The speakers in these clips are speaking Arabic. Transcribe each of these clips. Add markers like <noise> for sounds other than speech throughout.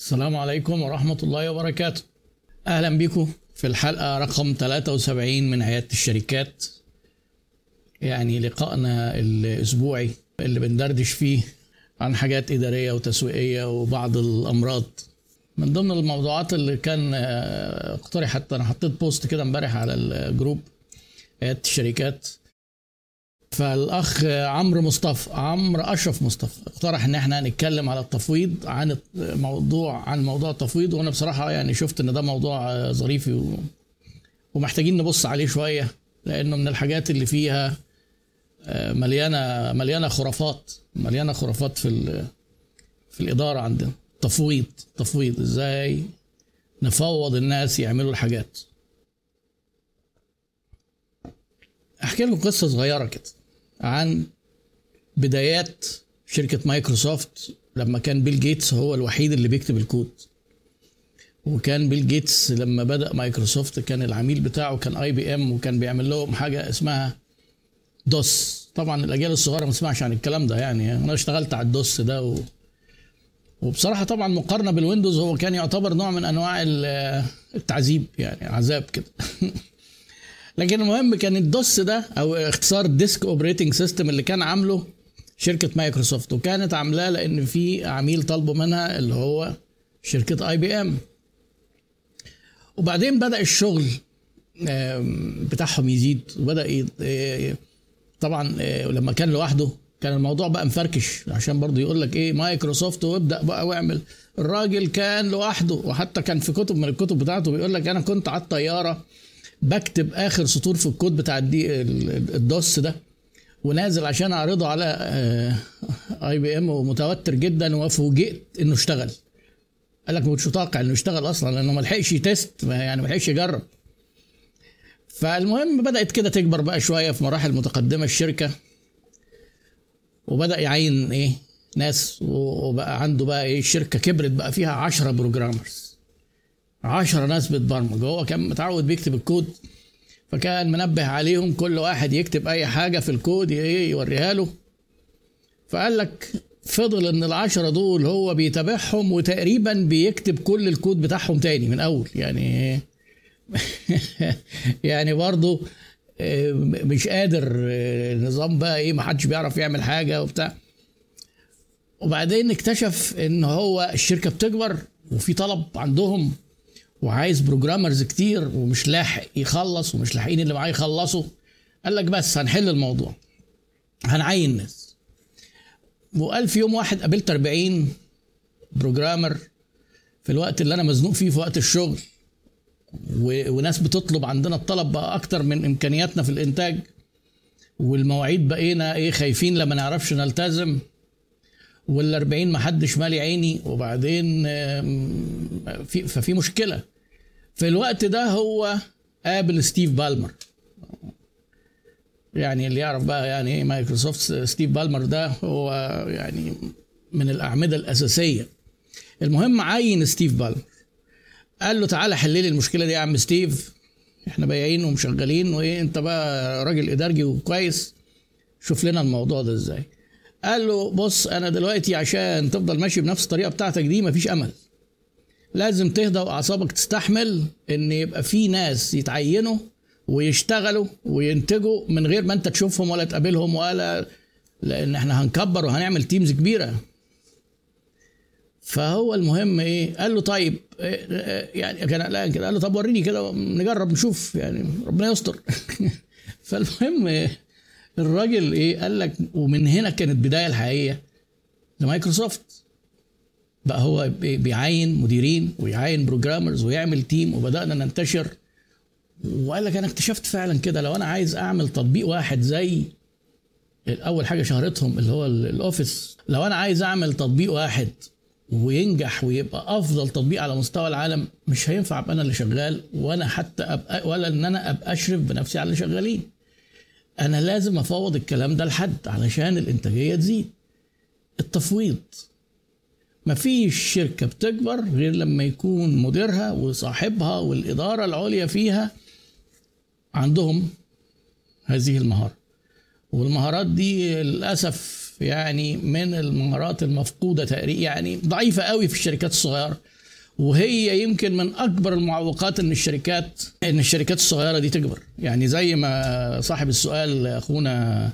السلام عليكم ورحمة الله وبركاته. أهلا بكم في الحلقة رقم 73 من عيادة الشركات. يعني لقائنا الأسبوعي اللي بندردش فيه عن حاجات إدارية وتسويقية وبعض الأمراض. من ضمن الموضوعات اللي كان آه، اقترحت أنا حطيت post كده امبارح على ال group عيادة الشركات. فالأخ عمرو مصطفى عمرو أشرف مصطفى اقترح إن إحنا نتكلم على التفويض عن موضوع عن موضوع التفويض وأنا بصراحة يعني شفت إن ده موضوع ظريف. ومحتاجين نبص عليه شوية لأنه من الحاجات اللي فيها آه، مليانة مليانة خرافات مليانة خرافات في. في الإدارة عندنا تفويض تفويض إزاي نفوض الناس يعملوا الحاجات أحكي لكم قصة صغيرة كده عن بدايات شركة مايكروسوفت لما كان بيل جيتس هو الوحيد اللي بيكتب الكود. وكان بيل جيتس لما بدأ مايكروسوفت كان العميل بتاعه كان IBM وكان بيعمل لهم حاجة اسمها DOS. طبعا الأجيال الصغيرة ما تسمعش عن الكلام ده يعني. أنا اشتغلت على ال DOS ده و... وبصراحة طبعا مقارنة بال Windows هو كان يعتبر نوع من أنواع التعذيب يعني عذاب كده. <laughs> لكن المهم كان ال DOS ده أو اختصار Disk Operating System اللي كان عامله شركة مايكروسوفت وكانت عاملاه لأن في عميل طالبه منها اللي هو شركة IBM وبعدين بدأ الشغل بتاعهم يزيد وبدأ طبعا آه، لما كان لوحده كان الموضوع بقى مفركش عشان برضه يقول لك إيه مايكروسوفت وابدأ بقى واعمل. الراجل كان لوحده وحتى كان في كتب من الكتب بتاعته بيقول لك أنا كنت على الطيارة بكتب آخر سطور في الكود بتاع الدي ال DOS ده ونازل عشان أعرضه على IBM ومتوتر جدا وفوجئت إنه اشتغل. قال لك ما كنتش متوقع إنه يشتغل أصلا لأنه ما لحقش ي test يعني ما لحقش يجرب. فالمهم بدأت كده تكبر بقى شوية في مراحل متقدمة الشركة. وبدأ يعين إيه ناس وبقى عنده بقى إيه الشركة كبرت بقى فيها 10 programmers 10 ناس بتبرمج هو كان متعود بيكتب الكود فكان منبه عليهم كل واحد يكتب أي حاجة في الكود يوريها له. فقال لك فضل إن العشرة دول هو بيتابعهم وتقريبا بيكتب كل الكود بتاعهم تاني من أول. يعني <laughs> يعني برضه آه، مش قادر النظام آه، بقى إيه محدش بيعرف يعمل حاجة وبتاع. وبعدين اكتشف إن هو الشركة بتكبر وفي طلب عندهم. وعايز بروجرامرز كتير ومش لاحق يخلص ومش لاحقين اللي معاه يخلصوا. قال لك بس هنحل الموضوع. هنعين ناس وقال في يوم واحد قابلت 40 بروجرامر في الوقت اللي أنا مزنوق فيه في وقت الشغل. و... وناس بتطلب عندنا الطلب بقى أكتر من إمكانياتنا في الإنتاج. والمواعيد بقينا إيه خايفين لما نعرفش نلتزم. وال 40 ما حدش مالي عيني وبعدين في ففي مشكلة. في الوقت ده هو قابل ستيف بالمر. يعني اللي يعرف بقى يعني إيه مايكروسوفت ستيف بالمر ده هو يعني من الأعمدة الأساسية. المهم عين ستيف بالمر. قال له تعالى حل لي المشكلة دي يا عم ستيف. إحنا بايعين ومشغلين وإيه أنت بقى راجل ادارجي وكويس. شوف لنا الموضوع ده إزاي. قال له بص أنا دلوقتي عشان تفضل ماشي بنفس الطريقة بتاعتك دي مفيش أمل. لازم تهدى وأعصابك تستحمل إن يبقى في ناس يتعينوا ويشتغلوا وينتجوا من غير ما أنت تشوفهم ولا تقابلهم ولا لأن إحنا هنكبر وهنعمل تيمز كبيرة. فهو المهم إيه؟ قال له طيب يعني كان كده قال له طب وريني كده نجرب نشوف يعني ربنا يستر. <laughs> فالمهم الراجل إيه؟ قال لك ومن هنا كانت بداية الحقيقيه لمايكروسوفت. بقى هو بيعين مديرين ويعين programmers ويعمل team وبدأنا ننتشر. وقال لك أنا اكتشفت فعلا كده لو أنا عايز أعمل تطبيق واحد زي اول حاجة شهرتهم اللي هو الاوفيس لو أنا عايز أعمل تطبيق واحد وينجح ويبقى أفضل تطبيق على مستوى العالم مش هينفع أبقى أنا اللي شغال وأنا حتى أبقى ولا إن أنا أبقى أشرف بنفسي على اللي شغالين. أنا لازم افوض الكلام ده لحد علشان الإنتاجية تزيد. التفويض. مفيش شركة بتكبر غير لما يكون مديرها وصاحبها والإدارة العليا فيها عندهم هذه المهارة. والمهارات دي للأسف يعني من المهارات المفقودة تقريبا يعني ضعيفة قوي في الشركات الصغيرة. وهي يمكن من أكبر المعوقات إن الشركات إن الشركات الصغيرة دي تكبر. يعني زي ما صاحب السؤال أخونا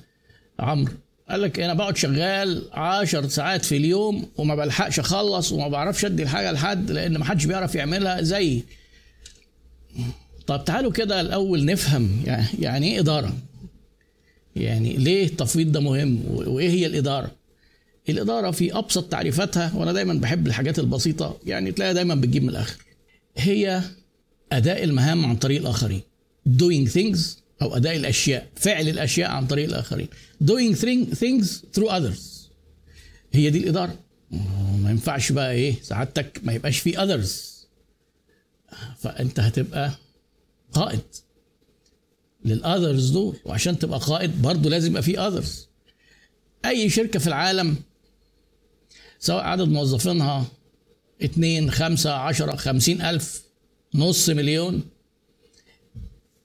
عمرو قال لك أنا بقعد شغال 10 ساعات في اليوم وما بلحقش أخلص وما بعرفش أدي الحاجة لحد لأن ما حدش بيعرف يعملها زي طب تعالوا كده الأول نفهم يعني, إيه إدارة؟ يعني ليه التفويض ده مهم؟ وإيه هي الإدارة؟ الإدارة في أبسط تعريفاتها وأنا دايما بحب الحاجات البسيطة يعني تلاقيها دايما بتجيب من الآخر. هي أداء المهام عن طريق الآخرين. Doing things أو أداء الأشياء فعل الأشياء عن طريق الآخرين. Doing things through others. هي دي الإدارة. ما ينفعش بقى إيه سعادتك ما يبقاش في others. فأنت هتبقى قائد للاذرز دول وعشان تبقى قائد برضه لازم يبقى في اذرز أي شركة في العالم سواء عدد موظفينها اتنين خمسة عشرة خمسين ألف نص مليون.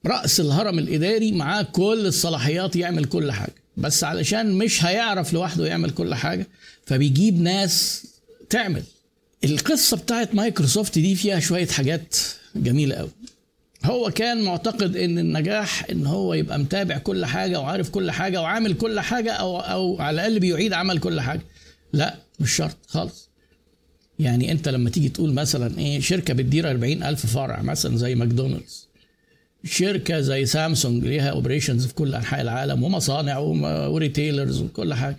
رأس الهرم الإداري معاه كل الصلاحيات يعمل كل حاجة. بس علشان مش هيعرف لوحده يعمل كل حاجة فبيجيب ناس تعمل. القصة بتاعت مايكروسوفت دي فيها شوية حاجات جميلة قوي هو كان معتقد إن النجاح إن هو يبقى متابع كل حاجة وعارف كل حاجة وعامل كل حاجة أو أو على الأقل بيعيد عمل كل حاجة. لا. مش شرط خالص. يعني انت لما تيجي تقول مثلا إيه شركة بتدير 40 ألف فرع مثلا زي ماكدونالدز. شركة زي سامسونج ليها operations في كل أنحاء العالم ومصانع و retailers وكل حاجة.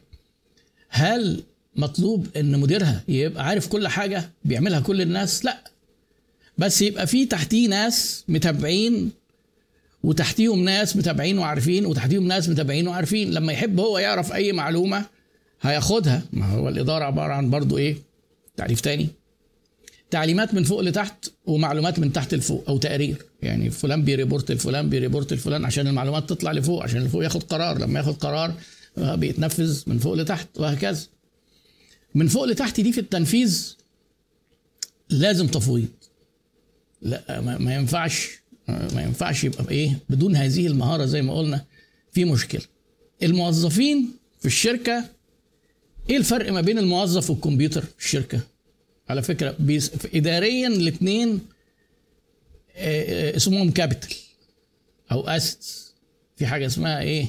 هل مطلوب إن مديرها يبقى عارف كل حاجة بيعملها كل الناس؟ لا. بس يبقى في تحتيه ناس متابعين وتحتيهم ناس متابعين وعارفين وتحتيهم ناس متابعين وعارفين. لما يحب هو يعرف أي معلومة هياخدها. ما هو الإدارة عبارة عن برضو إيه؟ تعريف تاني. تعليمات من فوق لتحت ومعلومات من تحت لفوق أو تقارير يعني فلان بي report لفلان بي report لفلان عشان المعلومات تطلع لفوق عشان لفوق ياخد قرار. لما ياخد قرار بيتنفذ من فوق لتحت وهكذا. من فوق لتحت دي في التنفيذ لازم تفويض. لا ما ينفعش ما ينفعش يبقى إيه؟ بدون هذه المهارة زي ما قلنا في مشكلة. الموظفين في الشركة إيه الفرق ما بين الموظف والكمبيوتر في الشركة؟ على فكرة basi... اداريا الاثنين اسمهم capital أو assets في حاجة اسمها إيه؟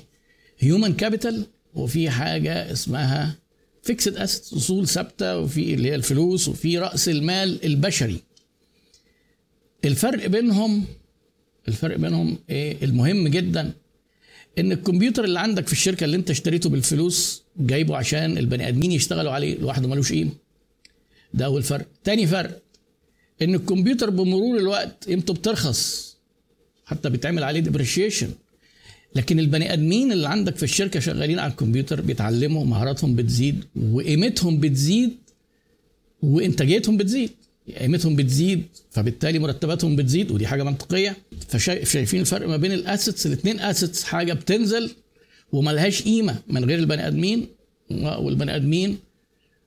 human capital وفي حاجة اسمها fixed assets أصول ثابتة وفي اللي هي الفلوس وفي رأس المال البشري. الفرق بينهم الفرق بينهم إيه؟ المهم جدا إن الكمبيوتر اللي عندك في الشركة اللي أنت اشتريته بالفلوس جايبه عشان البني آدمين يشتغلوا عليه لوحده ملوش قيمة. ده أول فرق. تاني فرق إن الكمبيوتر بمرور الوقت قيمته بترخص حتى بيتعمل عليه ديبريشيشن لكن البني آدمين اللي عندك في الشركة شغالين على الكمبيوتر بيتعلموا مهاراتهم بتزيد وقيمتهم بتزيد وإنتاجيتهم بتزيد. قيمتهم بتزيد فبالتالي مرتباتهم بتزيد ودي حاجة منطقية. فشايفين الفرق ما بين الأسيتس الاثنين أسيتس حاجة بتنزل وملهاش قيمة من غير البني آدمين والبني آدمين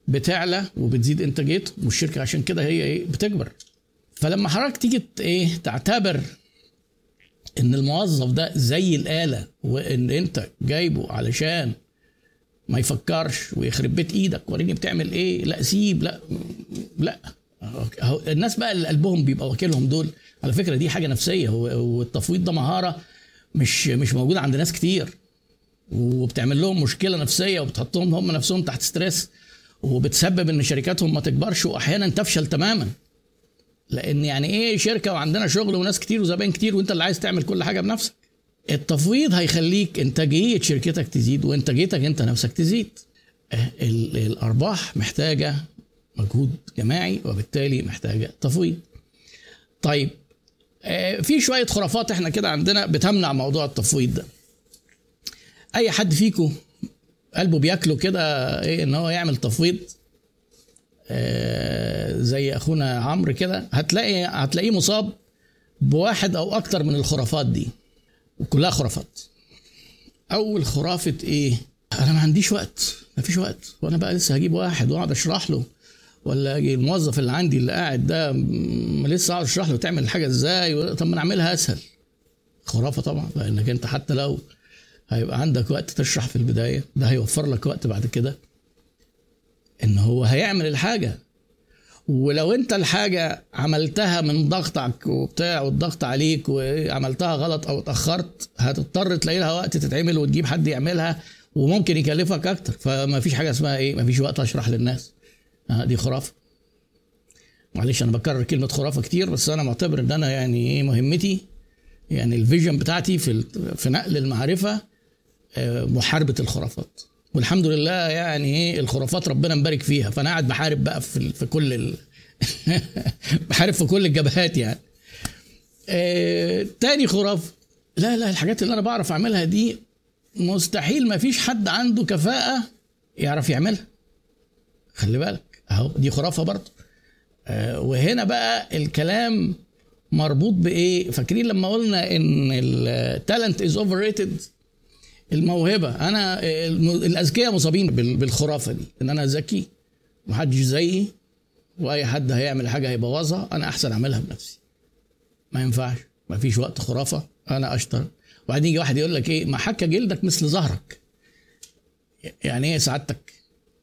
بتعلى وبتزيد انتاجيتهم والشركة عشان كده هي إيه؟ بتكبر. فلما حضرتك تيجي إيه؟ تعتبر إن الموظف ده زي الآلة وإن أنت جايبه علشان ما يفكرش ويخرب بيت إيدك وريني بتعمل إيه؟ لا سيب لا لا. الناس بقى اللي قلبهم بيبقى واكلهم دول على فكرة دي حاجة نفسية والتفويض ده مهارة مش مش موجودة عند ناس كتير وبتعمل لهم مشكلة نفسية وبتحطهم هم نفسهم تحت ستريس وبتسبب إن شركاتهم ما تكبرش وأحيانا تفشل تماما. لأن يعني إيه شركة وعندنا شغل وناس كتير وزباين كتير وأنت اللي عايز تعمل كل حاجة بنفسك. التفويض هيخليك إنتاجية شركتك تزيد وإنتاجيتك أنت نفسك تزيد. الأرباح محتاجة مجهود جماعي وبالتالي محتاجة تفويض. طيب في شوية خرافات إحنا كده عندنا بتمنع موضوع التفويض ده. أي حد فيكم قلبه بياكله كده إيه إن هو يعمل تفويض زي أخونا عمرو كده هتلاقي هتلاقيه مصاب بواحد أو أكتر من الخرافات دي وكلها خرافات. أول خرافة إيه؟ أنا ما عنديش وقت ما فيش وقت وأنا بقى لسه هجيب واحد وأقعد أشرح له ولا الموظف اللي عندي اللي قاعد ده لسه اقعد أشرح له تعمل الحاجة إزاي طب ما نعملها أسهل. خرافة طبعا لأنك أنت حتى لو هيبقى عندك وقت تشرح في البداية ده هيوفر لك وقت بعد كده إن هو هيعمل الحاجة. ولو أنت الحاجة عملتها من ضغطك وبتاع والضغط عليك وعملتها غلط أو اتأخرت هتضطر تلاقي لها وقت تتعمل وتجيب حد يعملها وممكن يكلفك أكتر. فما فيش حاجة اسمها إيه ما فيش وقت أشرح للناس. دي خرافة. معلش أنا بكرر كلمة خرافة كتير بس أنا معتبر إن أنا يعني إيه مهمتي يعني الفيجن بتاعتي في في نقل المعرفة آه، محاربة الخرافات. والحمد لله يعني إيه الخرافات ربنا مبارك فيها. فأنا قاعد بحارب بقى في في كل ال... <laughs> بحارب في كل الجبهات يعني. آه تاني خرافة. لا لا الحاجات اللي أنا بعرف أعملها دي مستحيل ما فيش حد عنده كفاءة يعرف يعملها. خلي بالك. اهو دي خرافة برضه. آه وهنا بقى الكلام مربوط بإيه؟ فاكرين لما قلنا إن ال talent is overrated الموهبة. أنا الأذكياء مصابين بالخرافة دي إن أنا ذكي محدش زيي وأي حد هيعمل حاجة هيبوظها أنا أحسن أعملها بنفسي. ما ينفعش ما فيش وقت خرافة أنا أشطر. وبعدين يجي واحد يقول لك إيه؟ ما حكى جلدك مثل ظهرك. يعني إيه سعادتك؟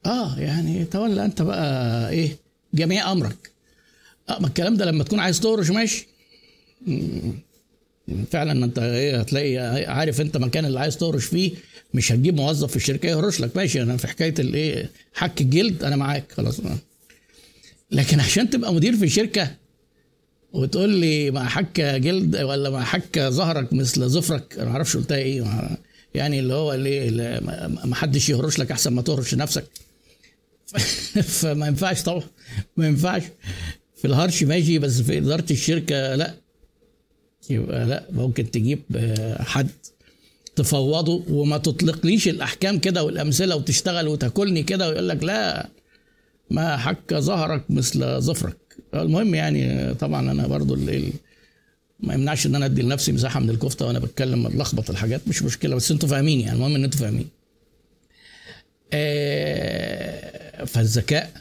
آه يعني تولى أنت بقى إيه جميع أمرك. آه ما الكلام ده لما تكون عايز تهرش ماشي. فعلا أنت إيه هتلاقي عارف أنت مكان اللي عايز تهرش فيه مش هتجيب موظف في الشركة يهرش لك. ماشي أنا في حكاية الايه حك الجلد أنا معاك خلاص. لكن عشان تبقى مدير في شركة وتقول لي ما حك جلد ولا ما حك ظهرك مثل ظفرك أنا ما أعرفش قلتها إيه. يعني اللي هو اللي ما حدش يهرش لك أحسن ما تهرش نفسك. <laughs> فما ينفعش طبعا ما ينفعش. في الهرش ماشي بس في إدارة الشركة لا. يبقى لا ممكن تجيب آه، حد تفوضه وما تطلقليش الأحكام كده والأمثلة وتشتغل وتاكلني كده ويقول لك لا ما حك ظهرك مثل ظفرك. المهم يعني طبعا أنا برضو اللي ما يمنعش إن أنا أدي لنفسي مساحة من الكفتة وأنا بتكلم لخبط الحاجات مش مشكلة بس أنتوا فاهمين يعني المهم إن أنتوا فاهمين. آه فالذكاء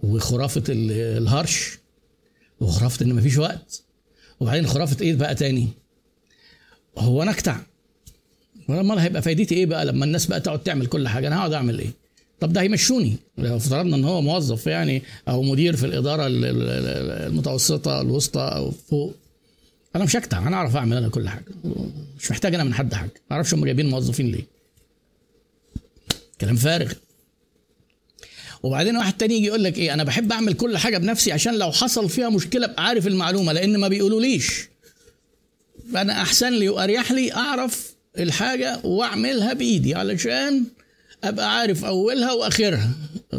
وخرافة الهرش وخرافة إن مفيش وقت. وبعدين خرافة إيه بقى تاني؟ هو أنا اكتع أمال هيبقى فايدتي إيه بقى لما الناس بقى تقعد تعمل كل حاجة؟ أنا هقعد أعمل إيه؟ طب ده هيمشوني. لو افترضنا إن هو موظف يعني أو مدير في الإدارة المتوسطة الوسطى أو فوق. أنا مش اكتع أنا أعرف أعمل أنا كل حاجة. مش محتاج أنا من حد حاجة. ما أعرفش هم جايبين موظفين ليه. كلام فارغ. وبعدين واحد تاني يجي يقول لك إيه أنا بحب أعمل كل حاجة بنفسي عشان لو حصل فيها مشكلة أبقى عارف المعلومة لأن ما بيقولوليش. أنا أحسن لي وأريح لي أعرف الحاجة وأعملها بإيدي علشان أبقى عارف أولها وآخرها.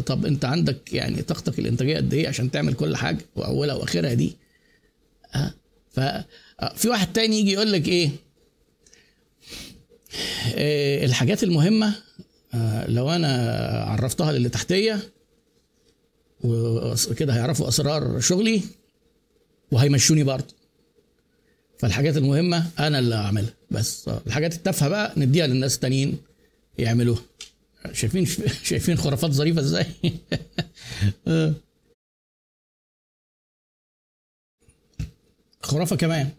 طب أنت عندك يعني طاقتك الإنتاجية قد إيه عشان تعمل كل حاجة وأولها وآخرها دي؟ ها ففي واحد تاني يجي يقول لك إيه؟ آه، الحاجات المهمة آه، لو أنا عرفتها للي تحتية وكده هيعرفوا أسرار شغلي وهيمشوني برضه. فالحاجات المهمة أنا اللي أعملها. بس الحاجات التافهة بقى نديها للناس التانيين يعملوها. شايفين <laughs> شايفين خرافات ظريفة إزاي؟ <laughs> آه. خرافة كمان.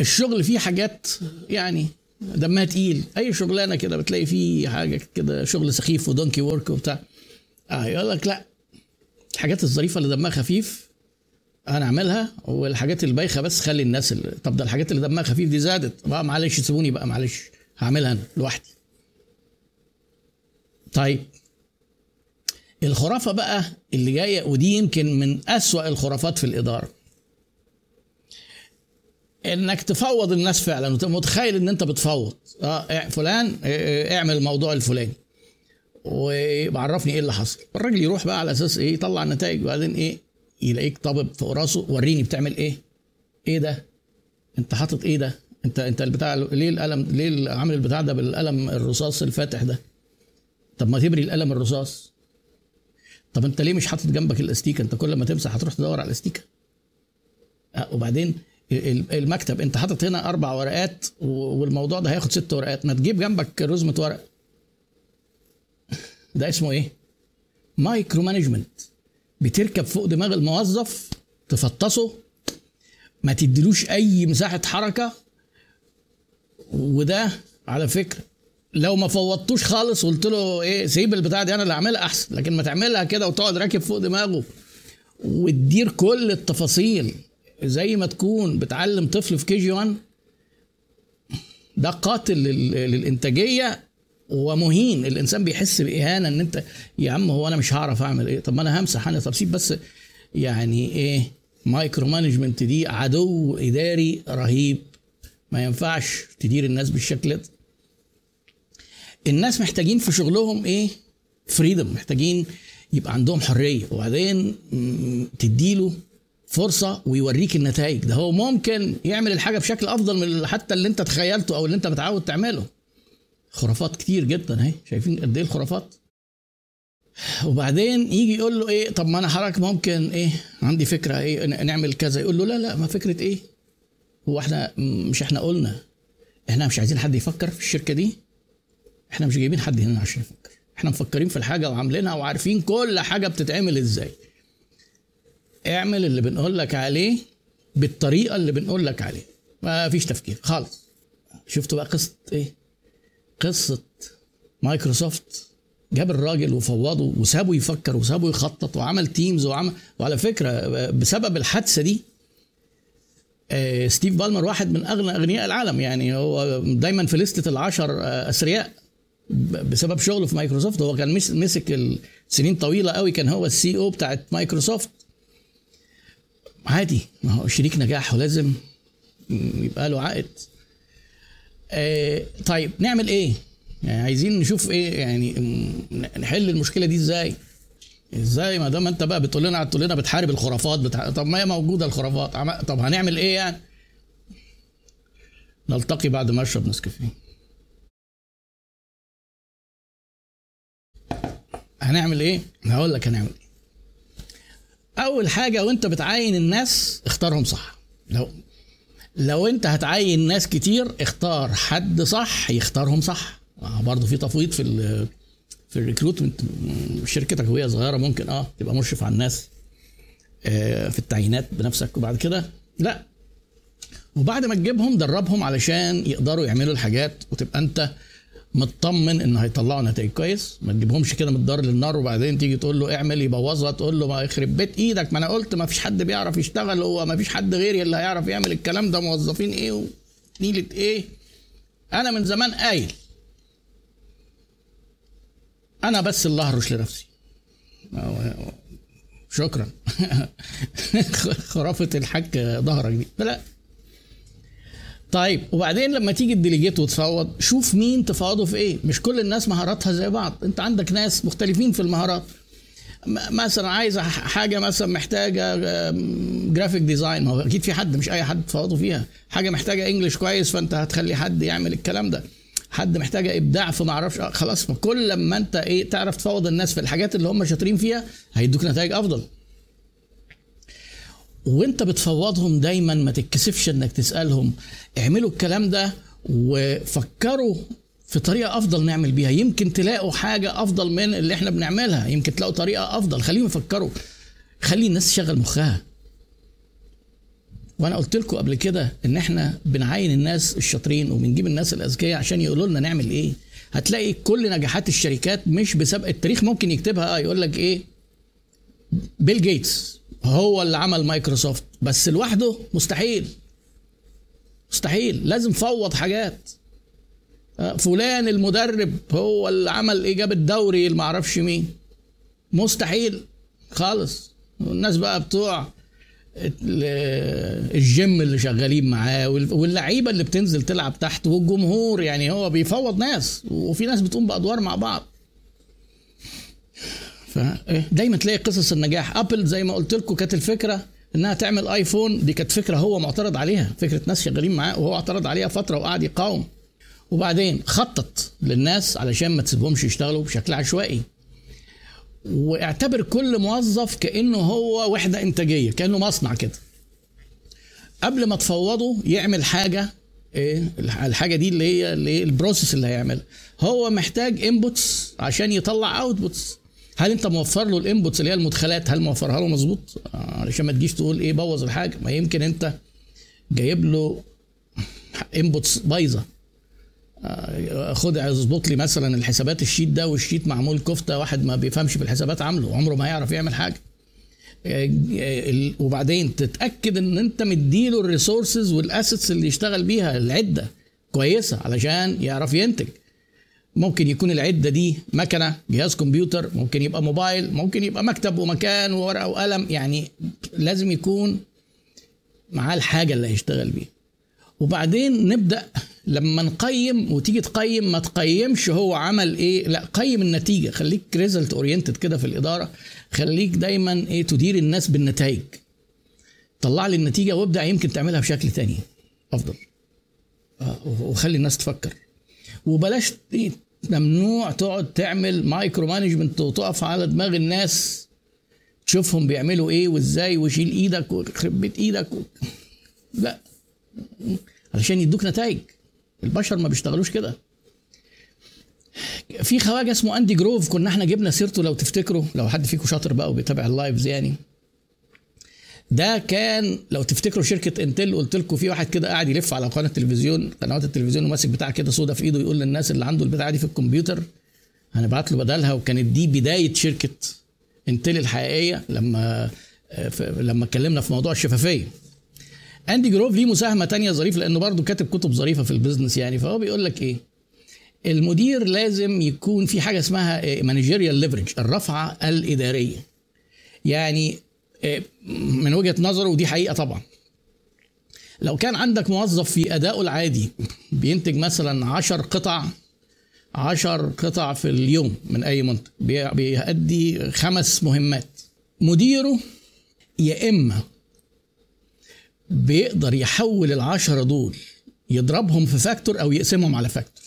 الشغل فيه حاجات يعني دمها تقيل. أي شغلانة كده بتلاقي فيه حاجة كده شغل سخيف و donkey work وبتاع. آه يقول لك لا الحاجات الظريفة اللي دمها خفيف أنا أعملها والحاجات البايخة بس خلي الناس اللي طب ده الحاجات اللي دمها خفيف دي زادت. بقى معلش سيبوني بقى معلش هعملها أنا لوحدي. طيب الخرافة بقى اللي جاية ودي يمكن من أسوأ الخرافات في الإدارة. إنك تفوض الناس فعلا متخيل إن أنت بتفوض. آه فلان اعمل الموضوع الفلاني. وعرفني إيه اللي حصل. الراجل يروح بقى على أساس إيه؟ يطلع النتائج وبعدين إيه؟ يلاقيك طابب فوق راسه وريني بتعمل إيه؟ إيه ده؟ أنت حاطط إيه ده؟ أنت أنت البتاع ليه القلم ليه عامل البتاع ده بالقلم الرصاص الفاتح ده؟ طب ما تبري القلم الرصاص. طب أنت ليه مش حاطط جنبك الأستيكة؟ أنت كل ما تمسح هتروح تدور على الأستيكة. أه وبعدين المكتب. انت حاطط هنا أربع ورقات والموضوع ده هياخد ست ورقات. ما تجيب جنبك رزمه ورق. ده اسمه إيه؟ micromanagement. بتركب فوق دماغ الموظف تفطسه ما تديلوش أي مساحة حركة. وده على فكرة لو ما فوضتوش خالص وقلت له إيه سيب البتاع دي أنا اللي هعملها أحسن. لكن ما تعملها كده وتقعد راكب فوق دماغه وتدير كل التفاصيل. زي ما تكون بتعلم طفل في KG 1 ده قاتل للإنتاجية ومهين. الإنسان بيحس بإهانة إن أنت يا عم هو أنا مش هعرف أعمل إيه؟ طب ما أنا همسح أنا طب سيب بس يعني إيه؟ micromanagement دي عدو إداري رهيب. ما ينفعش تدير الناس بالشكل ده. الناس محتاجين في شغلهم إيه؟ فريدم محتاجين يبقى عندهم حرية. وبعدين تديله فرصة ويوريك النتائج. ده هو ممكن يعمل الحاجة بشكل أفضل من حتى اللي أنت تخيلته أو اللي أنت متعود تعمله. خرافات كتير جدا أهي. شايفين قد إيه الخرافات؟ وبعدين يجي يقول له إيه طب ما أنا حضرتك ممكن إيه عندي فكرة إيه نعمل كذا. يقول له لا لا ما فكرة إيه؟ هو إحنا مش إحنا قلنا. إحنا مش عايزين حد يفكر في الشركة دي. إحنا مش جايبين حد هنا عشان يفكر. إحنا مفكرين في الحاجة وعاملينها وعارفين كل حاجة بتتعمل إزاي. اعمل اللي بنقول لك عليه بالطريقة اللي بنقول لك عليه. ما فيش تفكير خالص. شفتوا بقى قصة إيه؟ قصة مايكروسوفت جاب الراجل وفوضه وسابه يفكر وسابه يخطط وعمل teams وعمل وعلى فكرة بسبب الحادثة دي آه، ستيف بالمر واحد من أغنى أغنياء العالم يعني هو دايما في لستة العشر آه، أثرياء بسبب شغله في مايكروسوفت. هو كان مسك سنين طويلة قوي كان هو ال CEO بتاعت مايكروسوفت. عادي. ما هو شريك نجاح ولازم يبقى له عائد. آه طيب نعمل إيه؟ يعني عايزين نشوف إيه؟ يعني نحل المشكلة دي إزاي؟ إزاي؟ ما دام أنت بقى بتقول لنا تقول لنا بتحارب الخرافات بتح... طب ما هي موجودة الخرافات. طب هنعمل إيه يعني؟ نلتقي بعد ما أشرب نسكافيه. هنعمل إيه؟ هقول لك هنعمل إيه. أول حاجة وأنت بتعين الناس اختارهم صح. لو لو أنت هتعين ناس كتير اختار حد صح يختارهم صح. آه برضه في تفويض في في الريكروتمنت شركتك وهي صغيرة ممكن آه تبقى مشرف على الناس آه في التعيينات بنفسك وبعد كده. لا. وبعد ما تجيبهم دربهم علشان يقدروا يعملوا الحاجات وتبقى أنت مطمن إن هيطلعوا نتائج كويس. ما تجيبهمش كده من الدار للنار وبعدين تيجي تقول له اعمل يبوظها تقول له ما يخرب بيت إيدك. ما أنا قلت ما فيش حد بيعرف يشتغل هو ما فيش حد غيري اللي هيعرف يعمل الكلام ده. موظفين إيه ونيلة إيه؟ أنا من زمان قايل. أنا بس اللي أهرش لنفسي. <laughs> شكرا. <laughs> خرافة الحاج ظهرك دي. لا. طيب وبعدين لما تيجي الديليجيت وتفاوض شوف مين تفاوضه في إيه. مش كل الناس مهاراتها زي بعض. أنت عندك ناس مختلفين في المهارات. مثلا عايز حاجة مثلا محتاجة graphic design هو أكيد في حد مش أي حد تفوضه فيها. حاجة محتاجة English كويس فأنت هتخلي حد يعمل الكلام ده. حد محتاجة إبداع في ما أعرفش آه، خلاص. كل لما أنت إيه تعرف تفوض الناس في الحاجات اللي هم شاطرين فيها هيدوك نتائج أفضل. وانت بتفوضهم دايما ما تتكسفش إنك تسألهم. اعملوا الكلام ده وفكروا في طريقة أفضل نعمل بيها. يمكن تلاقوا حاجة أفضل من اللي إحنا بنعملها. يمكن تلاقوا طريقة أفضل. خليهم يفكروا. خلي الناس تشغل مخها. وأنا قلت لكم قبل كده إن إحنا بنعين الناس الشاطرين وبنجيب الناس الأذكياء عشان يقولوا لنا نعمل إيه. هتلاقي كل نجاحات الشركات مش بسبب التاريخ ممكن يكتبها آه يقول لك إيه؟ بيل جيتس هو اللي عمل مايكروسوفت بس لوحده مستحيل. مستحيل. لازم فوض حاجات. آه، فلان المدرب هو اللي عمل إيه جاب الدوري اللي معرفش مين. مستحيل خالص. الناس بقى بتوع الجيم اللي شغالين معاه واللعيبة اللي بتنزل تلعب تحت والجمهور يعني هو بيفوض ناس. وفي ناس بتقوم بأدوار مع بعض. فدايما تلاقي قصص النجاح. Apple زي ما قلت لكم كانت الفكرة إنها تعمل iPhone دي كانت فكرة هو معترض عليها. فكرة ناس شغالين معاه وهو اعترض عليها فترة وقعد يقاوم. وبعدين خطط للناس علشان ما تسيبهمش يشتغلوا بشكل عشوائي. واعتبر كل موظف كأنه هو وحدة إنتاجية كأنه مصنع كده. قبل ما تفوضه يعمل حاجة إيه؟ الحاجة دي اللي هي ال process اللي هيعملها. هو محتاج inputs عشان يطلع outputs هل انت موفر له ال inputs اللي هي المدخلات؟ هل موفرها له؟ مظبوط. علشان ما تجيش تقول إيه بوظ الحاجة. ما يمكن انت جايب له inputs بايظة. آه، خد اظبط لي مثلا الحسابات ال sheet ده وال sheet معمول كفتة واحد ما بيفهمش في الحسابات عامله. عمره ما هيعرف يعمل حاجة. وبعدين تتأكد ان انت مديله ال resources وال assets اللي يشتغل بيها العدة. كويسة علشان يعرف ينتج. ممكن يكون العدة دي مكنة جهاز كمبيوتر ممكن يبقى موبايل ممكن يبقى مكتب ومكان وورقة وقلم يعني لازم يكون معاه الحاجة اللي هيشتغل بيها. وبعدين نبدأ لما نقيم وتيجي تقيم ما تقيمش هو عمل إيه لا قيم النتيجة. خليك result oriented كده في الإدارة. خليك دايما إيه تدير الناس بالنتائج. طلع لي النتيجة وابدأ يمكن تعملها بشكل تاني. أفضل. آه، وخلي الناس تفكر. وبلاش إيه ممنوع تقعد تعمل micromanagement وتقف على دماغ الناس تشوفهم بيعملوا إيه وإزاي وشيل إيدك ويخرب بيت إيدك و... لا. علشان يدوك نتائج. البشر ما بيشتغلوش كده. في خواجة اسمه أندي جروف كنا إحنا جبنا سيرته لو تفتكروا لو حد فيكم شاطر بقى وبيتابع ال lives يعني. ده كان لو تفتكروا شركة انتل قلت لكم في واحد كده قاعد يلف على قناة التلفزيون قنوات التلفزيون وماسك بتاع كده سودا في إيده يقول للناس اللي عنده البتاعة دي في الكمبيوتر هنبعت له بدلها. وكانت دي بداية شركة انتل الحقيقية لما لما اتكلمنا في موضوع الشفافية. أندي جروف ليه مساهمة تانية ظريفة لأنه برضه كاتب كتب ظريفة في ال business يعني فهو بيقول لك إيه؟ المدير لازم يكون في حاجة اسمها managerial leverage الرفعة الإدارية. يعني آه، من وجهة نظره ودي حقيقة طبعا. لو كان عندك موظف في ادائه العادي بينتج مثلا 10 قطع 10 قطع في اليوم من أي منتج بيأدي خمس مهمات. مديره يا إما بيقدر يحول العشرة دول يضربهم في factor أو يقسمهم على factor.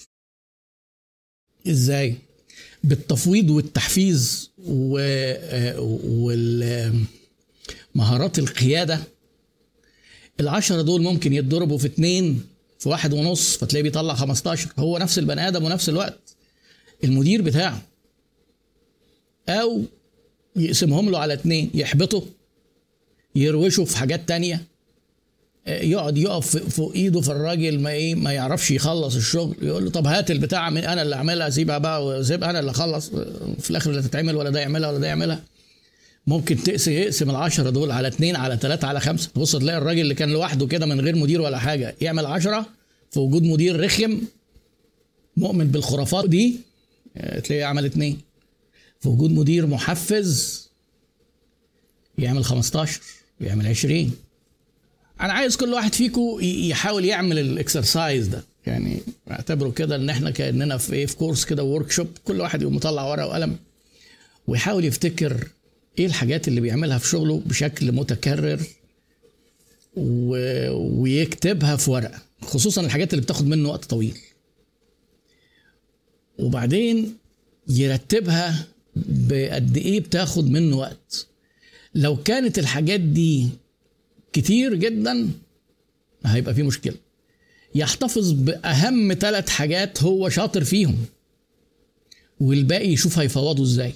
إزاي؟ بالتفويض والتحفيز و... آه، وال مهارات القيادة. العشرة دول ممكن يتضربوا في اتنين في واحد ونص فتلاقيه بيطلع 15 هو نفس البني آدم ونفس الوقت. المدير بتاعه. أو يقسمهم له على اتنين يحبطه يروشه في حاجات تانية. يقعد يقف فوق إيده في الراجل ما إيه ما يعرفش يخلص الشغل. يقول له طب هات البتاع من أنا اللي أعملها سيبها بقى وسيبها أنا اللي أخلص. في الآخر لا تتعمل ولا ده يعملها ولا ده يعملها. ممكن تقسم يقسم العشرة دول على اثنين على ثلاثة على خمسة. تبص تلاقي الراجل اللي كان لوحده كده من غير مدير ولا حاجة يعمل عشرة في وجود مدير رخم مؤمن بالخرافات دي آه، تلاقيه عمل اثنين في وجود مدير محفز يعمل 15 يعمل 20 أنا عايز كل واحد فيكم يحاول يعمل ال exercise ده. يعني اعتبروا كده إن إحنا كأننا في إيه في كورس كده workshop كل واحد يقوم مطلع ورقة وقلم ويحاول يفتكر إيه الحاجات اللي بيعملها في شغله بشكل متكرر و... ويكتبها في ورقة خصوصا الحاجات اللي بتاخد منه وقت طويل. وبعدين يرتبها بقد إيه بتاخد منه وقت. لو كانت الحاجات دي كتير جدا هيبقى في مشكلة. يحتفظ بأهم ثلاث حاجات هو شاطر فيهم والباقي يشوف هيفوضوا إزاي.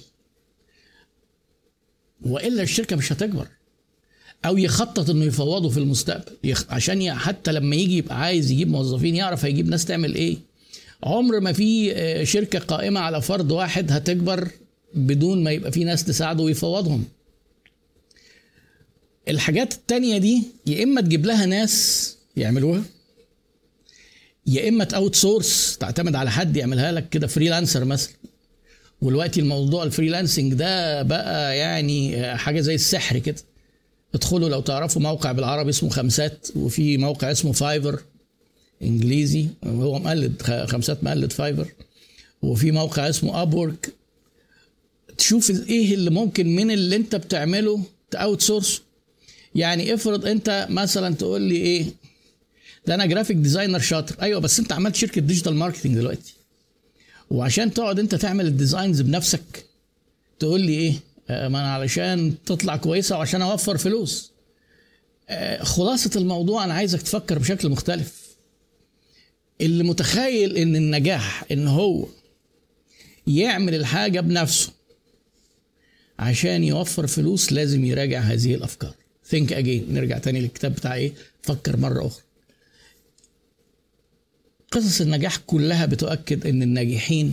وإلا الشركة مش هتكبر. أو يخطط إنه يفوضه في المستقبل. يخ... عشان حتى لما يجي يبقى عايز يجيب موظفين يعرف هيجيب ناس تعمل إيه. عمر ما في آه، شركة قائمة على فرد واحد هتكبر بدون ما يبقى في ناس تساعده ويفوضهم. الحاجات التانية دي يا إما تجيب لها ناس يعملوها يا إما ت outsource تعتمد على حد يعملها لك كده freelancer مثلا. ودلوقتي الموضوع ال freelancing ده بقى يعني حاجة زي السحر كده. ادخلوا لو تعرفوا موقع بالعربي اسمه خمسات وفي موقع اسمه Fiverr انجليزي هو مقلد خمسات مقلد Fiverr. وفي موقع اسمه Upwork تشوف إيه اللي ممكن من اللي انت بتعمله ت outsource يعني افرض انت مثلا تقول لي إيه ده أنا graphic designer شاطر. أيوه بس انت عملت شركة digital marketing دلوقتي. وعشان تقعد انت تعمل ال designs بنفسك تقول لي إيه؟ آه، ما أنا علشان تطلع كويسة وعشان اوفر فلوس. آه، خلاصة الموضوع أنا عايزك تفكر بشكل مختلف. اللي متخيل ان النجاح ان هو يعمل الحاجة بنفسه عشان يوفر فلوس لازم يراجع هذه الأفكار. ثينك اجين نرجع تاني للكتاب بتاع إيه؟ فكر مرة أخرى. قصص النجاح كلها بتؤكد إن الناجحين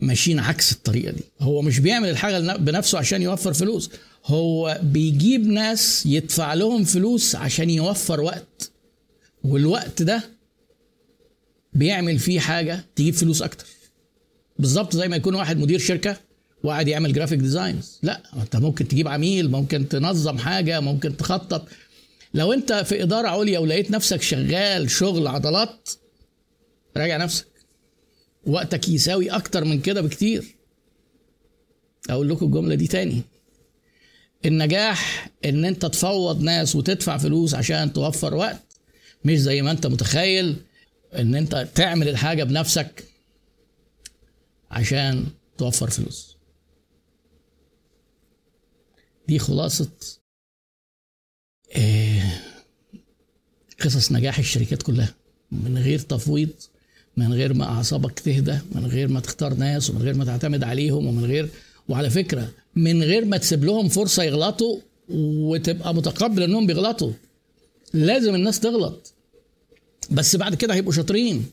ماشيين عكس الطريقة دي. هو مش بيعمل الحاجة بنفسه عشان يوفر فلوس. هو بيجيب ناس يدفع لهم فلوس عشان يوفر وقت. والوقت ده بيعمل فيه حاجة تجيب فلوس أكتر. بالظبط زي ما يكون واحد مدير شركة وقاعد يعمل graphic designs لا أنت ممكن تجيب عميل ممكن تنظم حاجة ممكن تخطط. لو انت في إدارة عليا ولقيت نفسك شغال شغل عضلات راجع نفسك. وقتك يساوي أكتر من كده بكتير. أقول لكم الجملة دي تاني. النجاح إن أنت تفوض ناس وتدفع فلوس عشان توفر وقت مش زي ما أنت متخيل إن أنت تعمل الحاجة بنفسك عشان توفر فلوس. دي خلاصة قصص نجاح الشركات كلها. من غير تفويض من غير ما أعصابك تهدى من غير ما تختار ناس ومن غير ما تعتمد عليهم ومن غير وعلى فكرة من غير ما تسيب لهم فرصة يغلطوا وتبقى متقبل إنهم بيغلطوا. لازم الناس تغلط. بس بعد كده هيبقوا شاطرين.